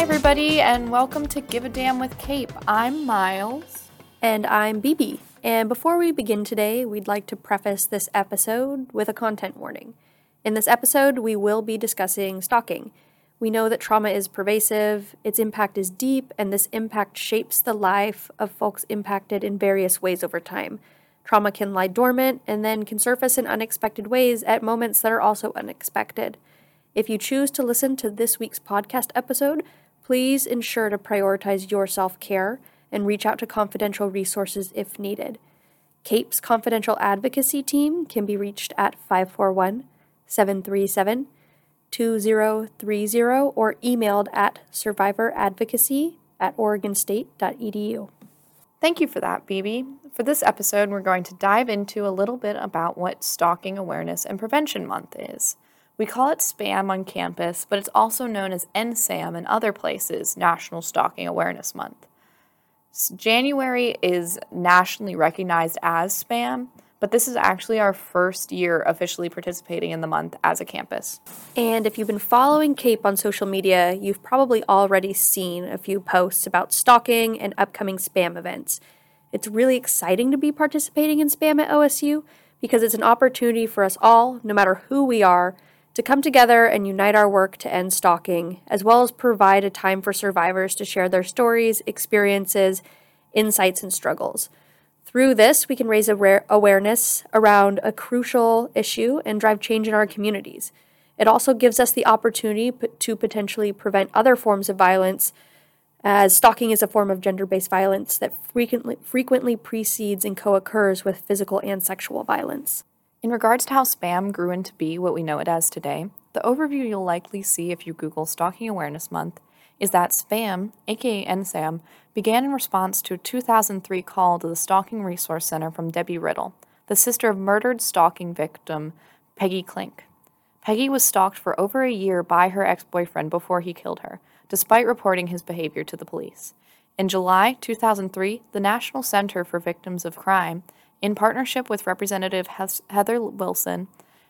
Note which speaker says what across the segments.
Speaker 1: Hi, everybody, and welcome to Give a Damn with Cape. I'm Myles.
Speaker 2: And I'm Bebe. And before we begin today, we'd like to preface this episode with a content warning. In this episode, we will be discussing stalking. We know that trauma is pervasive, its impact is deep, and this impact shapes the life of folks impacted in various ways over time. Trauma can lie dormant and then can surface in unexpected ways at moments that are also unexpected. If you choose to listen to this week's podcast episode, please ensure to prioritize your self care and reach out to confidential resources if needed. CAPE's confidential advocacy team can be reached at 541 737 2030 or emailed at survivoradvocacy at oregonstate.edu.
Speaker 1: Thank you for that, Bebe. For this episode, we're going to dive into a little bit about what Stalking Awareness and Prevention Month is. We call it SPAM on campus, but it's also known as NSAM in other places, National Stalking Awareness Month. January is nationally recognized as SPAM, but this is actually our first year officially participating in the month as a campus.
Speaker 2: And if you've been following CAPE on social media, you've probably already seen a few posts about stalking and upcoming SPAM events. It's really exciting to be participating in SPAM at OSU because it's an opportunity for us all, no matter who we are, to come together and unite our work to end stalking, as well as provide a time for survivors to share their stories, experiences, insights, and struggles. Through this, we can raise awareness around a crucial issue and drive change in our communities. It also gives us the opportunity to potentially prevent other forms of violence, as stalking is a form of gender based violence that frequently, frequently precedes and co occurs with physical and sexual violence.
Speaker 1: In regards to how spam grew into be what we know it as today, the overview you'll likely see if you Google Stalking Awareness Month is that spam, aka NSAM, began in response to a 2003 call to the Stalking Resource Center from Debbie Riddle, the sister of murdered stalking victim Peggy Klinke. Peggy was stalked for over a year by her ex boyfriend before he killed her, despite reporting his behavior to the police. In July 2003, the National Center for Victims of Crime in partnership with Representative Heather Wilson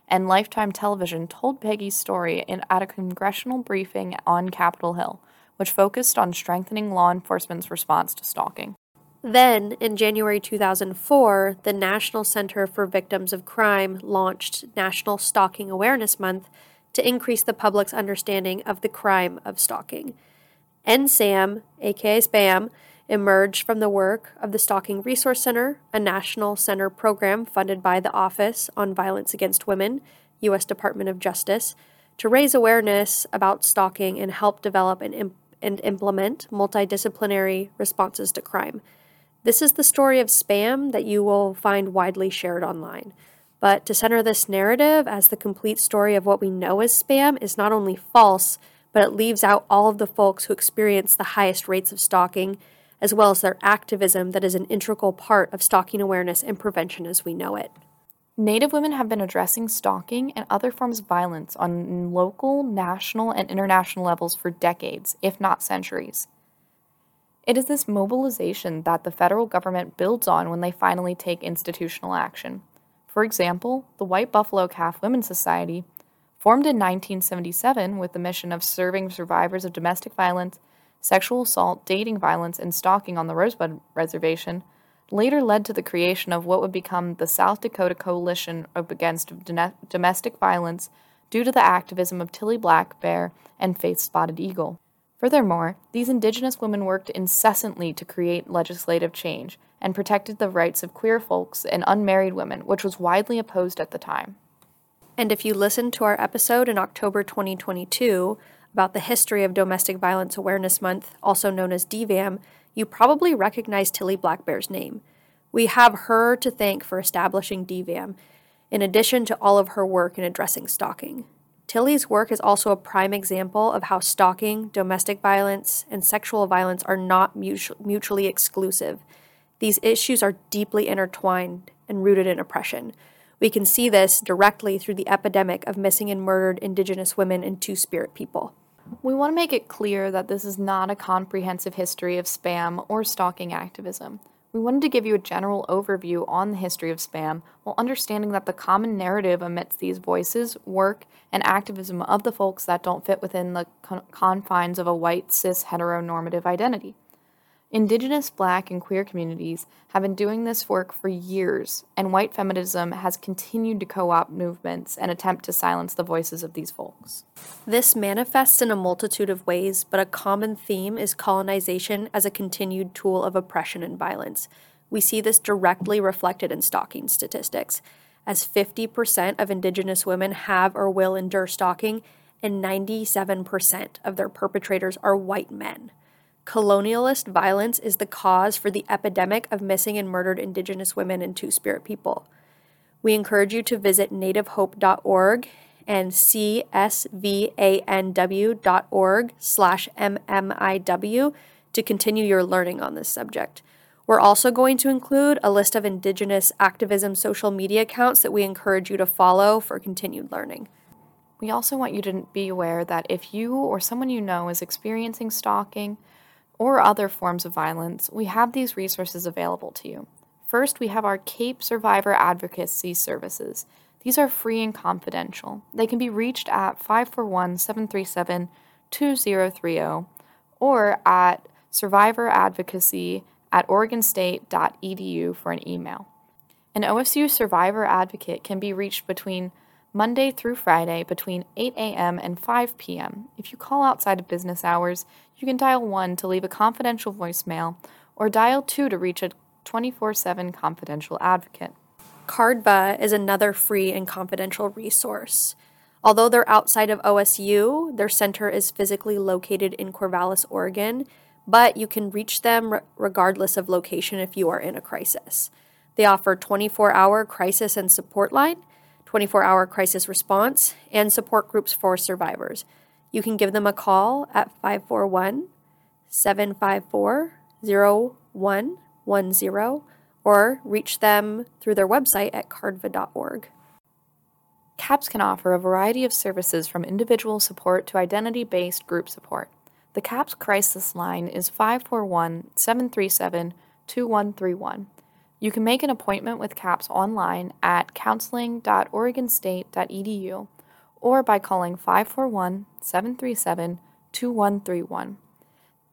Speaker 1: and Lifetime Television, told Peggy's story in, at a congressional briefing on Capitol Hill, which focused on strengthening law enforcement's response to stalking.
Speaker 2: Then, in January 2004, the National Center for Victims of Crime launched National Stalking Awareness Month to increase the public's understanding of the crime of stalking. NSAM, aka SPAM, emerged from the work of the Stalking Resource Center, a national center program funded by the Office on Violence Against Women, U.S. Department of Justice, to raise awareness about stalking and help develop and, imp- and implement multidisciplinary responses to crime. This is the story of spam that you will find widely shared online. But to center this narrative as the complete story of what we know as spam is not only false, but it leaves out all of the folks who experience the highest rates of stalking as well as their activism that is an integral part of stalking awareness and prevention as we know it.
Speaker 1: Native women have been addressing stalking and other forms of violence on local, national, and international levels for decades, if not centuries. It is this mobilization that the federal government builds on when they finally take institutional action. For example, the White Buffalo Calf Women's Society, formed in 1977 with the mission of serving survivors of domestic violence sexual assault, dating violence, and stalking on the Rosebud Reservation later led to the creation of what would become the South Dakota Coalition Against Domestic Violence due to the activism of Tilly Black Bear and Faith Spotted Eagle. Furthermore, these indigenous women worked incessantly to create legislative change and protected the rights of queer folks and unmarried women, which was widely opposed at the time.
Speaker 2: And if you listened to our episode in October 2022 about the history of Domestic Violence Awareness Month, also known as DVAM, you probably recognize Tilly Blackbear's name. We have her to thank for establishing DVAM, in addition to all of her work in addressing stalking. Tilly's work is also a prime example of how stalking, domestic violence, and sexual violence are not mutually exclusive. These issues are deeply intertwined and rooted in oppression. We can see this directly through the epidemic of missing and murdered Indigenous women and Two Spirit people.
Speaker 1: We want to make it clear that this is not a comprehensive history of spam or stalking activism. We wanted to give you a general overview on the history of spam while understanding that the common narrative amidst these voices, work, and activism of the folks that don't fit within the con- confines of a white, cis, heteronormative identity. Indigenous, black, and queer communities have been doing this work for years, and white feminism has continued to co opt movements and attempt to silence the voices of these folks.
Speaker 2: This manifests in a multitude of ways, but a common theme is colonization as a continued tool of oppression and violence. We see this directly reflected in stalking statistics, as 50% of Indigenous women have or will endure stalking, and 97% of their perpetrators are white men. Colonialist violence is the cause for the epidemic of missing and murdered Indigenous women and Two Spirit people. We encourage you to visit nativehope.org and csvanw.org slash mmiw to continue your learning on this subject. We're also going to include a list of Indigenous activism social media accounts that we encourage you to follow for continued learning.
Speaker 1: We also want you to be aware that if you or someone you know is experiencing stalking or other forms of violence, we have these resources available to you. First, we have our CAPE Survivor Advocacy Services. These are free and confidential. They can be reached at 541 737 2030 or at survivoradvocacy at oregonstate.edu for an email. An OSU survivor advocate can be reached between Monday through Friday between 8 a.m. and 5 p.m. If you call outside of business hours, you can dial 1 to leave a confidential voicemail or dial 2 to reach a 24 7 confidential advocate.
Speaker 2: CARDBA is another free and confidential resource. Although they're outside of OSU, their center is physically located in Corvallis, Oregon, but you can reach them regardless of location if you are in a crisis. They offer 24 hour crisis and support line, 24 hour crisis response, and support groups for survivors. You can give them a call at 541 754 0110 or reach them through their website at cardva.org.
Speaker 1: CAPS can offer a variety of services from individual support to identity based group support. The CAPS crisis line is 541 737 2131. You can make an appointment with CAPS online at counseling.oregonstate.edu or by calling 541 737 2131.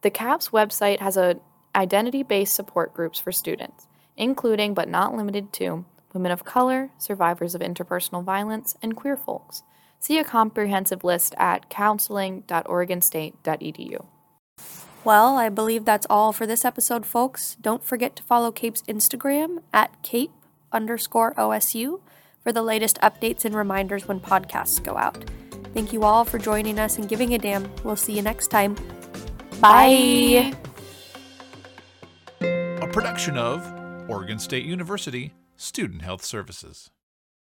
Speaker 1: The CAPS website has a identity based support groups for students, including but not limited to women of color, survivors of interpersonal violence, and queer folks. See a comprehensive list at counseling.oregonstate.edu.
Speaker 2: Well, I believe that's all for this episode, folks. Don't forget to follow Cape's Instagram at Cape underscore OSU for the latest updates and reminders when podcasts go out. Thank you all for joining us and giving a damn. We'll see you next time. Bye.
Speaker 3: A production of Oregon State University Student Health Services.